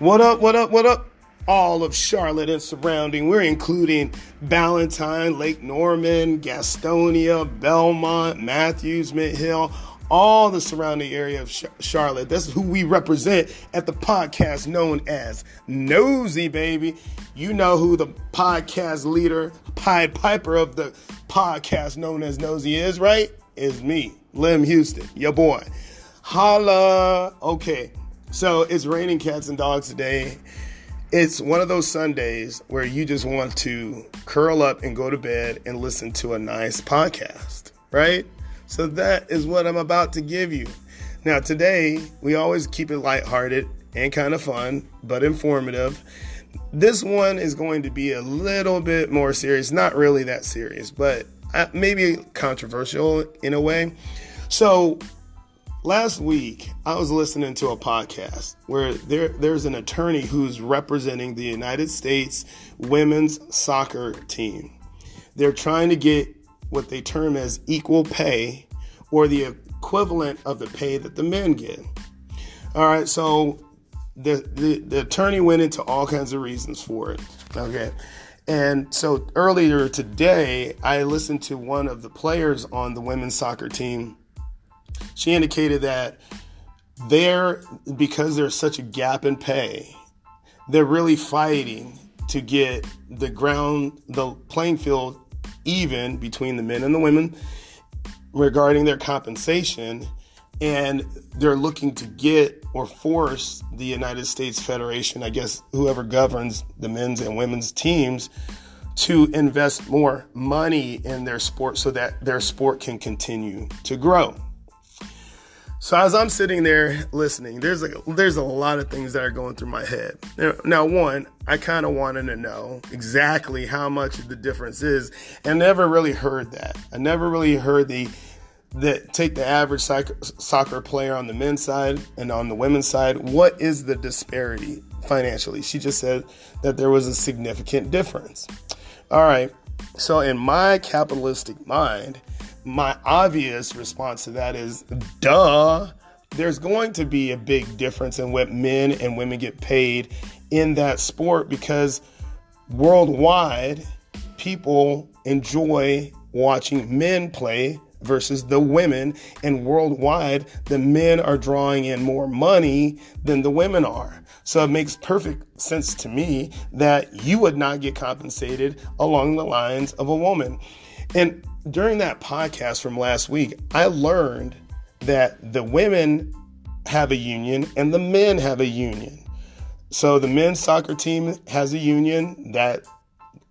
What up, what up, what up? All of Charlotte and surrounding. We're including Ballantyne, Lake Norman, Gastonia, Belmont, Matthews, Mint Hill, all the surrounding area of Charlotte. That's who we represent at the podcast known as Nosy, baby. You know who the podcast leader, Pied Piper of the podcast known as Nosy is, right? Is me, Lim Houston, your boy. Holla. Okay, so it's raining cats and dogs today. It's one of those Sundays where you just want to curl up and go to bed and listen to a nice podcast, right? So that is what I'm about to give you. Now, today, we always keep it lighthearted and kind of fun, but informative. This one is going to be a little bit more serious, not really that serious, but uh, maybe controversial in a way. So, last week I was listening to a podcast where there there's an attorney who's representing the United States women's soccer team. They're trying to get what they term as equal pay or the equivalent of the pay that the men get. All right, so the, the, the attorney went into all kinds of reasons for it. Okay. And so earlier today, I listened to one of the players on the women's soccer team. She indicated that they're, because there's such a gap in pay, they're really fighting to get the ground, the playing field even between the men and the women regarding their compensation. And they're looking to get or force the United States Federation, I guess, whoever governs the men's and women's teams, to invest more money in their sport so that their sport can continue to grow. So as I'm sitting there listening, there's a there's a lot of things that are going through my head. Now, one, I kind of wanted to know exactly how much the difference is, and never really heard that. I never really heard the that take the average soccer, soccer player on the men's side and on the women's side. What is the disparity financially? She just said that there was a significant difference. All right. So in my capitalistic mind, my obvious response to that is duh. There's going to be a big difference in what men and women get paid in that sport because worldwide, people enjoy watching men play versus the women. And worldwide, the men are drawing in more money than the women are. So it makes perfect sense to me that you would not get compensated along the lines of a woman. And during that podcast from last week, I learned that the women have a union and the men have a union. So the men's soccer team has a union that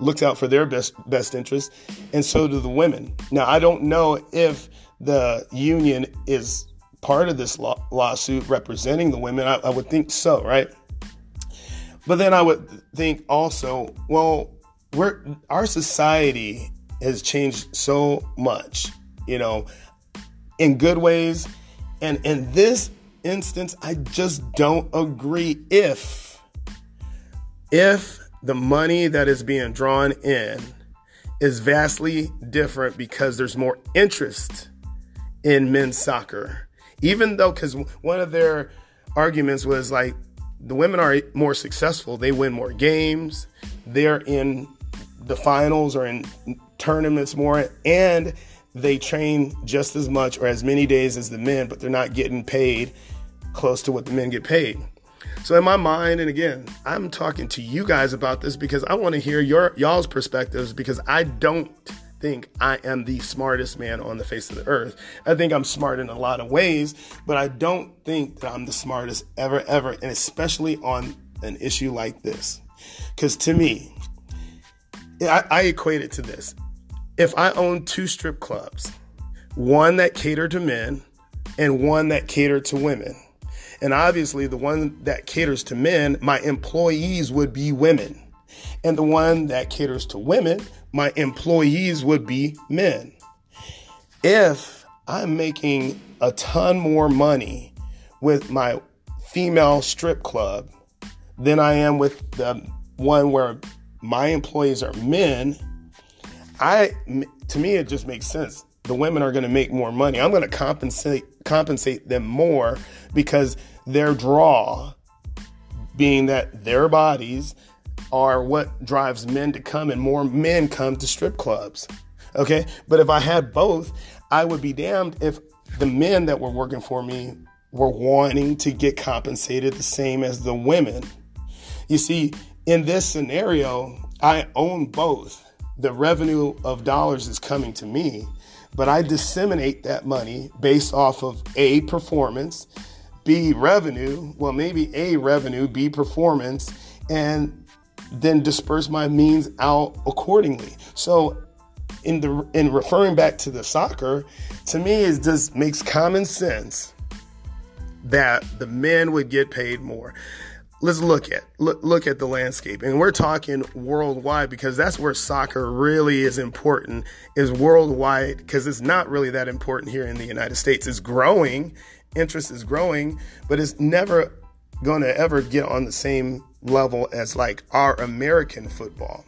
looks out for their best best interest, and so do the women. Now, I don't know if the union is part of this law- lawsuit representing the women. I, I would think so, right? But then I would think also, well, we're our society has changed so much, you know, in good ways. And in this instance, I just don't agree if, if the money that is being drawn in is vastly different because there's more interest in men's soccer. Even though, because one of their arguments was like, the women are more successful, they win more games, they're in the finals or in tournaments more, and they train just as much or as many days as the men, but they're not getting paid close to what the men get paid. So in my mind, and again, I'm talking to you guys about this because I want to hear your y'all's perspectives because I don't think I am the smartest man on the face of the earth. I think I'm smart in a lot of ways, but I don't think that I'm the smartest ever, ever, and especially on an issue like this. Because to me, I, I equate it to this if I own two strip clubs, one that cater to men and one that cater to women, and obviously the one that caters to men, my employees would be women. And the one that caters to women, my employees would be men. If I'm making a ton more money with my female strip club than I am with the one where my employees are men, I to me it just makes sense. The women are going to make more money. I'm going to compensate compensate them more because their draw being that their bodies are what drives men to come and more men come to strip clubs. Okay. But if I had both, I would be damned if the men that were working for me were wanting to get compensated the same as the women. You see, in this scenario, I own both. The revenue of dollars is coming to me, but I disseminate that money based off of A, performance, B, revenue, well, maybe A, revenue, B, performance, and then disperse my means out accordingly. So in the in referring back to the soccer, to me it just makes common sense that the men would get paid more. Let's look at look, look at the landscape, and we're talking worldwide because that's where soccer really is important. Is worldwide because it's not really that important here in the United States. It's growing, interest is growing, but it's never going to ever get on the same level as like our American football.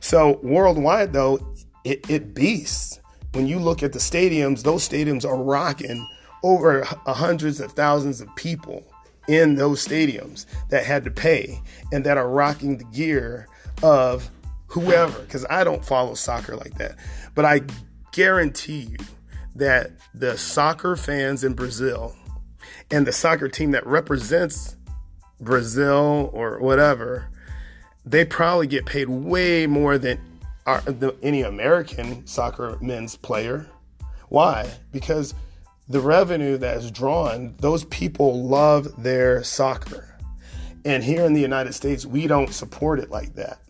So worldwide, though, it, it beasts. When you look at the stadiums, those stadiums are rocking over hundreds of thousands of people in those stadiums that had to pay and that are rocking the gear of whoever because i don't follow soccer like that. But i guarantee you that the soccer fans in brazil and the soccer team that represents brazil or whatever they probably get paid way more than our, the, any american soccer men's player. Why? Because the revenue that is drawn, those people love their soccer. And here in the United States, we don't support it like that.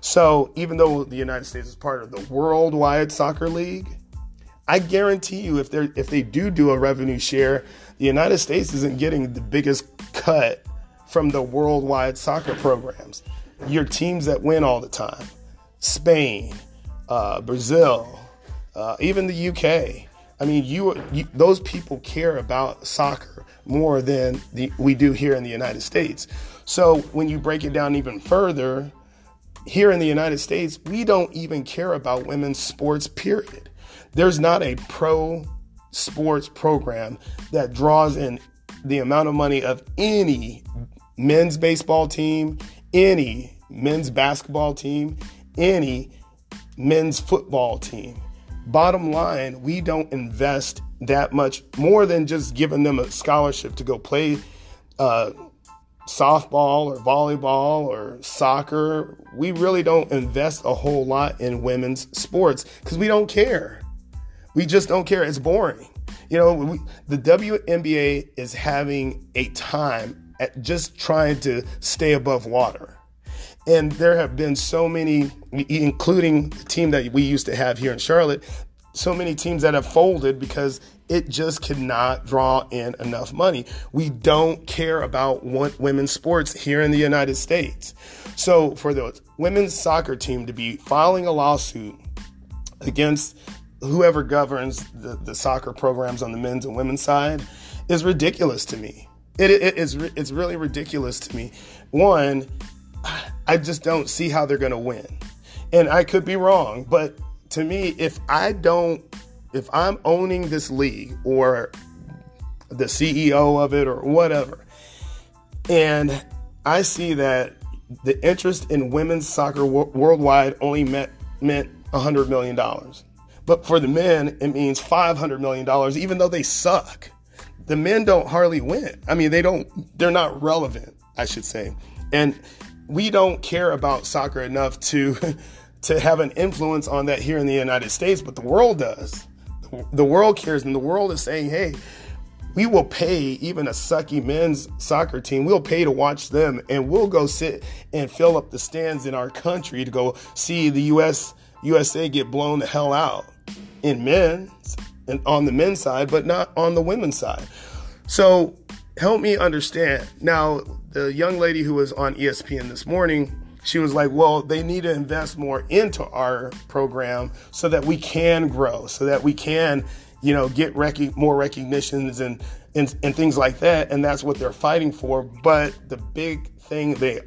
So even though the United States is part of the worldwide soccer league, I guarantee you if they if they do do a revenue share, the United States isn't getting the biggest cut from the worldwide soccer programs. Your teams that win all the time, Spain, uh, Brazil, uh, even the UK, I mean, you, you, those people care about soccer more than the, we do here in the United States. So when you break it down even further, here in the United States, we don't even care about women's sports. Period. There's not a pro sports program that draws in the amount of money of any men's baseball team, any men's basketball team, any men's football team bottom line, we don't invest that much more than just giving them a scholarship to go play uh, softball or volleyball or soccer. We really don't invest a whole lot in women's sports because we don't care. We just don't care. It's boring. You know, we, the WNBA is having a time at just trying to stay above water. And there have been so many, including the team that we used to have here in Charlotte, so many teams that have folded because it just cannot draw in enough money. We don't care about women's sports here in the United States. So for the women's soccer team to be filing a lawsuit against whoever governs the, the soccer programs on the men's and women's side is ridiculous to me. It, it, it's, it's really ridiculous to me. One, I just don't see how they're going to win. And I could be wrong, but to me, if I don't, if I'm owning this league or the CEO of it or whatever, and I see that the interest in women's soccer worldwide only meant meant $100 million. But for the men, it means $500 million, even though they suck. The men don't hardly win. I mean, they don't, they're not relevant, I should say. And we don't care about soccer enough to to have an influence on that here in the United States, but the world does. The world cares, and the world is saying, hey, we will pay even a sucky men's soccer team, we'll pay to watch them, and we'll go sit and fill up the stands in our country to go see the US USA get blown the hell out in men's and on the men's side, but not on the women's side. So help me understand. Now, the young lady who was on ESPN this morning, she was like, well, they need to invest more into our program so that we can grow, so that we can, you know, get rec- more recognitions and, and, and things like that. And that's what they're fighting for. But the big thing they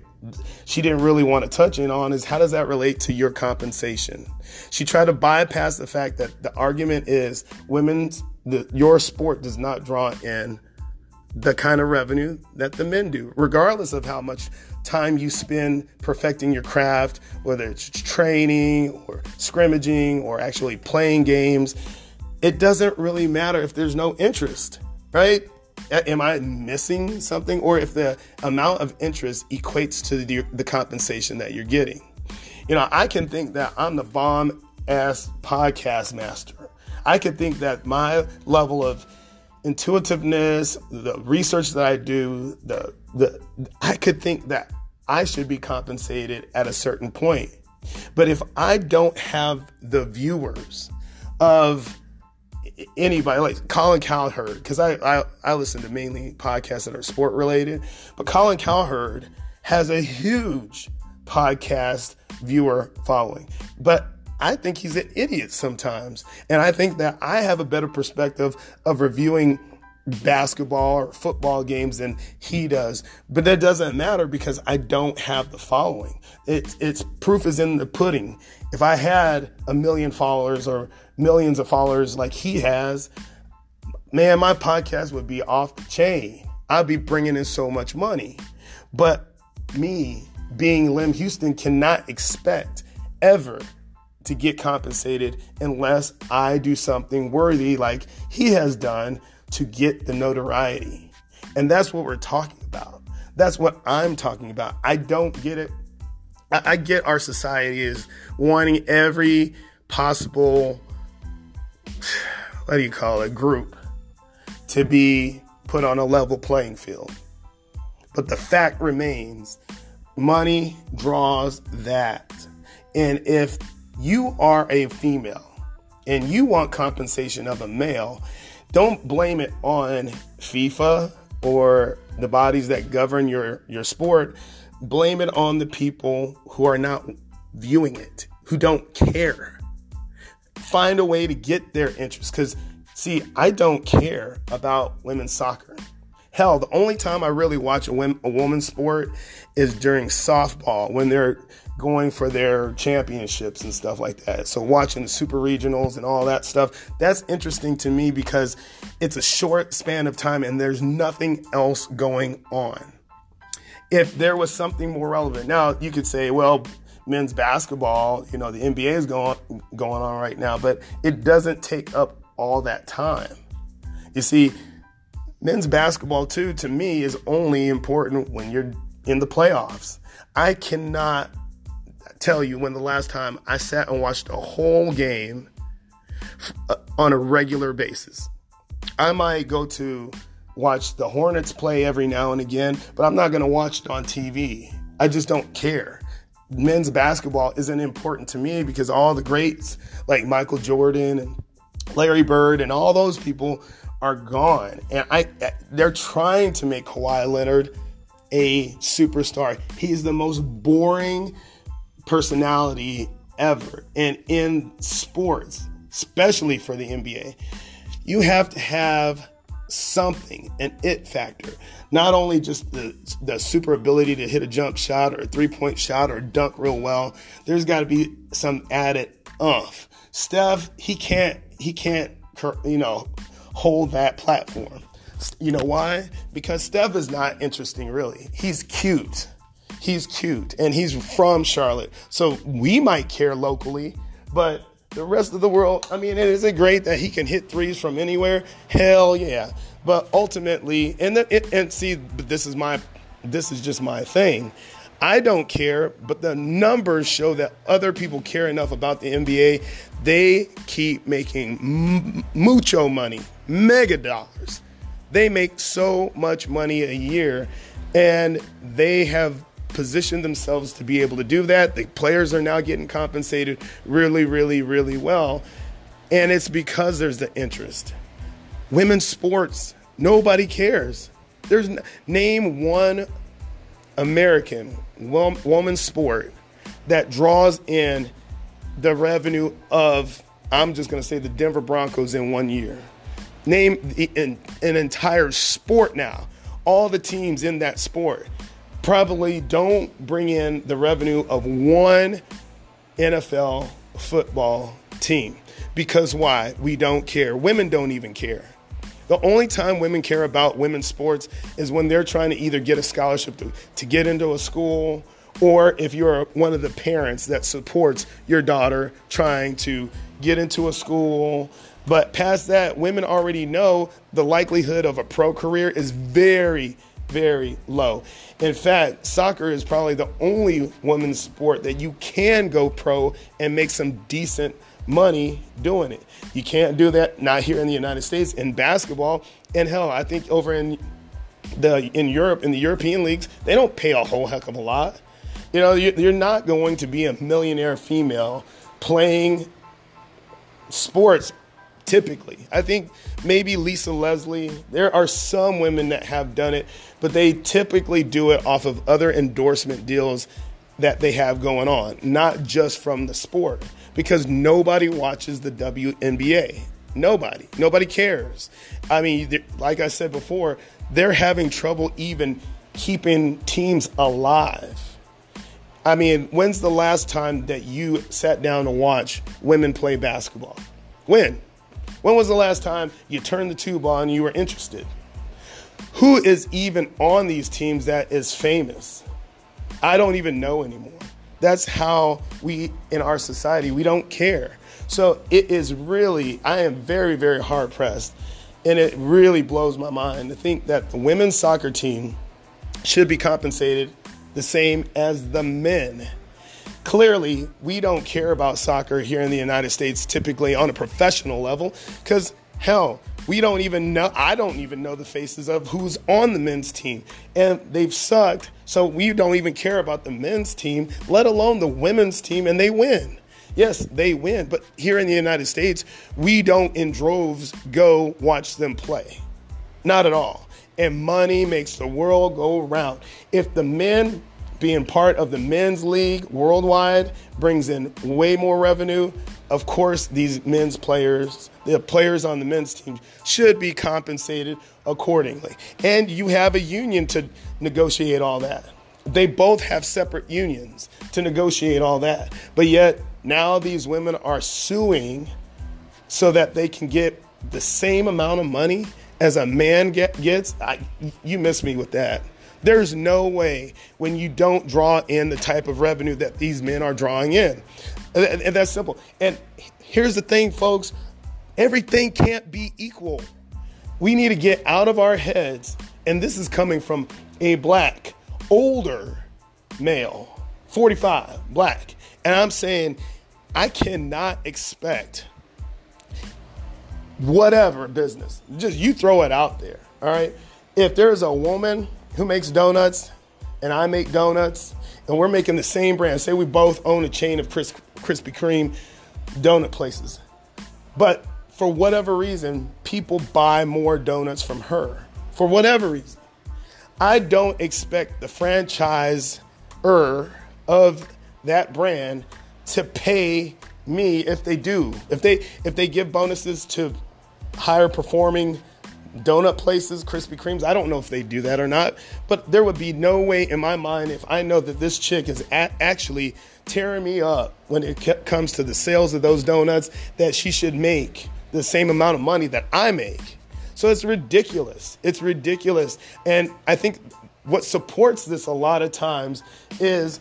she didn't really want to touch in on is how does that relate to your compensation? She tried to bypass the fact that the argument is women's the, your sport does not draw in the kind of revenue that the men do, regardless of how much time you spend perfecting your craft, whether it's training or scrimmaging or actually playing games. It doesn't really matter if there's no interest, right? Am I missing something? Or if the amount of interest equates to the, the compensation that you're getting? You know, I can think that I'm the bomb ass podcast master. I can think that my level of intuitiveness, the research that I do, the the I could think that I should be compensated at a certain point. But if I don't have the viewers of anybody like Colin Cowherd, because I, I I listen to mainly podcasts that are sport related, but Colin Cowherd has a huge podcast viewer following. But I think he's an idiot sometimes. And I think that I have a better perspective of reviewing basketball or football games than he does. But that doesn't matter because I don't have the following. It's, it's proof is in the pudding. If I had a million followers or millions of followers like he has, man, my podcast would be off the chain. I'd be bringing in so much money. But me being Lim Houston cannot expect ever to get compensated unless I do something worthy like he has done to get the notoriety. And that's what we're talking about. That's what I'm talking about. I don't get it. I, I get our society is wanting every possible, what do you call it, group to be put on a level playing field. But the fact remains money draws that. And if you are a female and you want compensation of a male, don't blame it on FIFA or the bodies that govern your, your sport. Blame it on the people who are not viewing it, who don't care. Find a way to get their interest. Because, see, I don't care about women's soccer. Hell, the only time I really watch a, women, a woman's sport is during softball when they're going for their championships and stuff like that. So watching the super regionals and all that stuff, that's interesting to me because it's a short span of time and there's nothing else going on. If there was something more relevant, now you could say, well, men's basketball, you know, the NBA is going going on right now, but it doesn't take up all that time. You see, men's basketball too to me is only important when you're in the playoffs. I cannot tell you when the last time I sat and watched a whole game uh, on a regular basis. I might go to watch the Hornets play every now and again, but I'm not going to watch it on TV. I just don't care. Men's basketball isn't important to me because all the greats like Michael Jordan and Larry Bird and all those people are gone. And I they're trying to make Kawhi Leonard a superstar. He's the most boring personality ever. And in sports, especially for the NBA, you have to have something, an it factor. Not only just the, the super ability to hit a jump shot or a three point shot or dunk real well, there's got to be some added umph. Steph, he can't, he can't, you know, hold that platform. You know why? Because Steph is not interesting, really. He's cute he's cute and he's from Charlotte. So we might care locally, but the rest of the world, I mean, is it great that he can hit threes from anywhere? Hell yeah. But ultimately, and the, and see, this is my, this is just my thing. I don't care, but the numbers show that other people care enough about the NBA. They keep making mucho money, mega dollars. They make so much money a year, and they have positioned themselves to be able to do that. The players are now getting compensated really, really, really well. And it's because there's the interest. Women's sports, nobody cares. There's name one American woman sport that draws in the revenue of, I'm just going to say, the Denver Broncos in one year. Name an entire sport now, all the teams in that sport probably don't bring in the revenue of one NFL football team. Because why? We don't care. Women don't even care. The only time women care about women's sports is when they're trying to either get a scholarship to, to get into a school or if you're one of the parents that supports your daughter trying to get into a school. But past that, women already know the likelihood of a pro career is very, very low. In fact, soccer is probably the only women's sport that you can go pro and make some decent money doing it. You can't do that not here in the United States in basketball. And hell, I think over in the in Europe in the European leagues, they don't pay a whole heck of a lot. You know, you're not going to be a millionaire female playing sports typically. I think maybe Lisa Leslie, there are some women that have done it, but they typically do it off of other endorsement deals that they have going on, not just from the sport, because nobody watches the WNBA. Nobody. Nobody cares. I mean, like I said before, they're having trouble even keeping teams alive. I mean, when's the last time that you sat down to watch women play basketball? When? When was the last time you turned the tube on and you were interested? Who is even on these teams that is famous? I don't even know anymore. That's how we in our society, we don't care. So it is really, I am very, very hard pressed. And it really blows my mind to think that the women's soccer team should be compensated the same as the men. Clearly, we don't care about soccer here in the United States typically on a professional level because, hell, we don't even know, I don't even know the faces of who's on the men's team. And they've sucked, so we don't even care about the men's team, let alone the women's team, and they win. Yes, they win, but here in the United States, we don't in droves go watch them play. Not at all and money makes the world go round. If the men being part of the men's league worldwide brings in way more revenue, of course, these men's players, the players on the men's team, should be compensated accordingly. And you have a union to negotiate all that. They both have separate unions to negotiate all that. But yet, now these women are suing so that they can get the same amount of money as a man get, gets, I, you miss me with that. There's no way when you don't draw in the type of revenue that these men are drawing in. And, that's simple. And here's the thing, folks everything can't be equal. We need to get out of our heads, and this is coming from a black, older male, 45, black. And I'm saying, I cannot expect whatever business. Just you throw it out there. All right. If there's a woman who makes donuts and I make donuts and we're making the same brand, say we both own a chain of Kris, Krispy Kreme donut places, but for whatever reason, people buy more donuts from her. For whatever reason, I don't expect the franchiser of that brand to pay me if they do. If they if they give bonuses to higher performing donut places, Krispy Kremes. I don't know if they do that or not, but there would be no way in my mind if I know that this chick is actually tearing me up when it comes to the sales of those donuts that she should make the same amount of money that I make. So it's ridiculous. It's ridiculous. And I think what supports this a lot of times is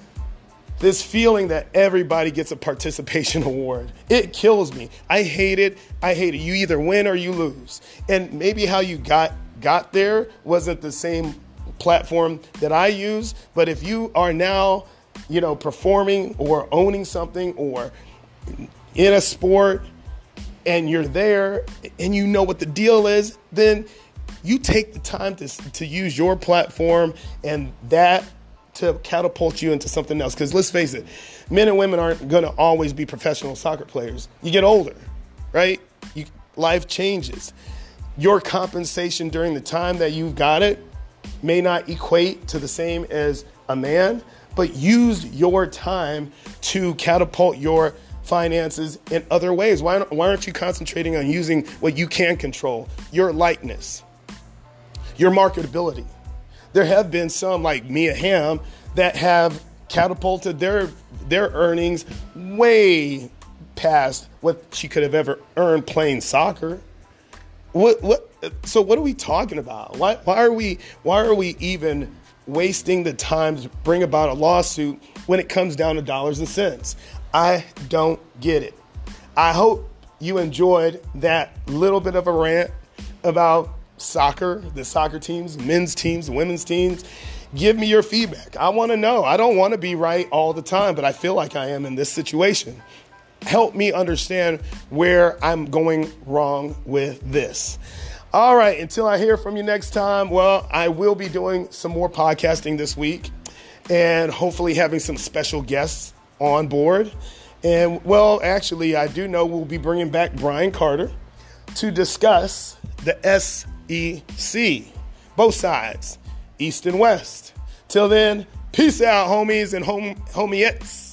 this feeling that everybody gets a participation award. It kills me. I hate it. I hate it. You either win or you lose. And maybe how you got got there wasn't the same platform that I use, but if you are now, you know, performing or owning something or in a sport and you're there and you know what the deal is, then you take the time to, to use your platform and that to catapult you into something else. Because let's face it, men and women aren't going to always be professional soccer players. You get older, right? You, life changes. Your compensation during the time that you've got it may not equate to the same as a man, but use your time to catapult your finances in other ways. Why, why aren't you concentrating on using what you can control? Your likeness, your marketability there have been some like Mia Hamm that have catapulted their their earnings way past what she could have ever earned playing soccer. what what so what are we talking about? Why why are we why are we even wasting the time to bring about a lawsuit when it comes down to dollars and cents? I don't get it. I hope you enjoyed that little bit of a rant about soccer, the soccer teams, men's teams, women's teams. Give me your feedback. I want to know. I don't want to be right all the time, but I feel like I am in this situation. Help me understand where I'm going wrong with this. All right, until I hear from you next time, well, I will be doing some more podcasting this week and hopefully having some special guests on board. And well, actually, I do know we'll be bringing back Brian Carter to discuss the SEC, both sides, East and West. Till then, peace out, homies and hom- homiettes.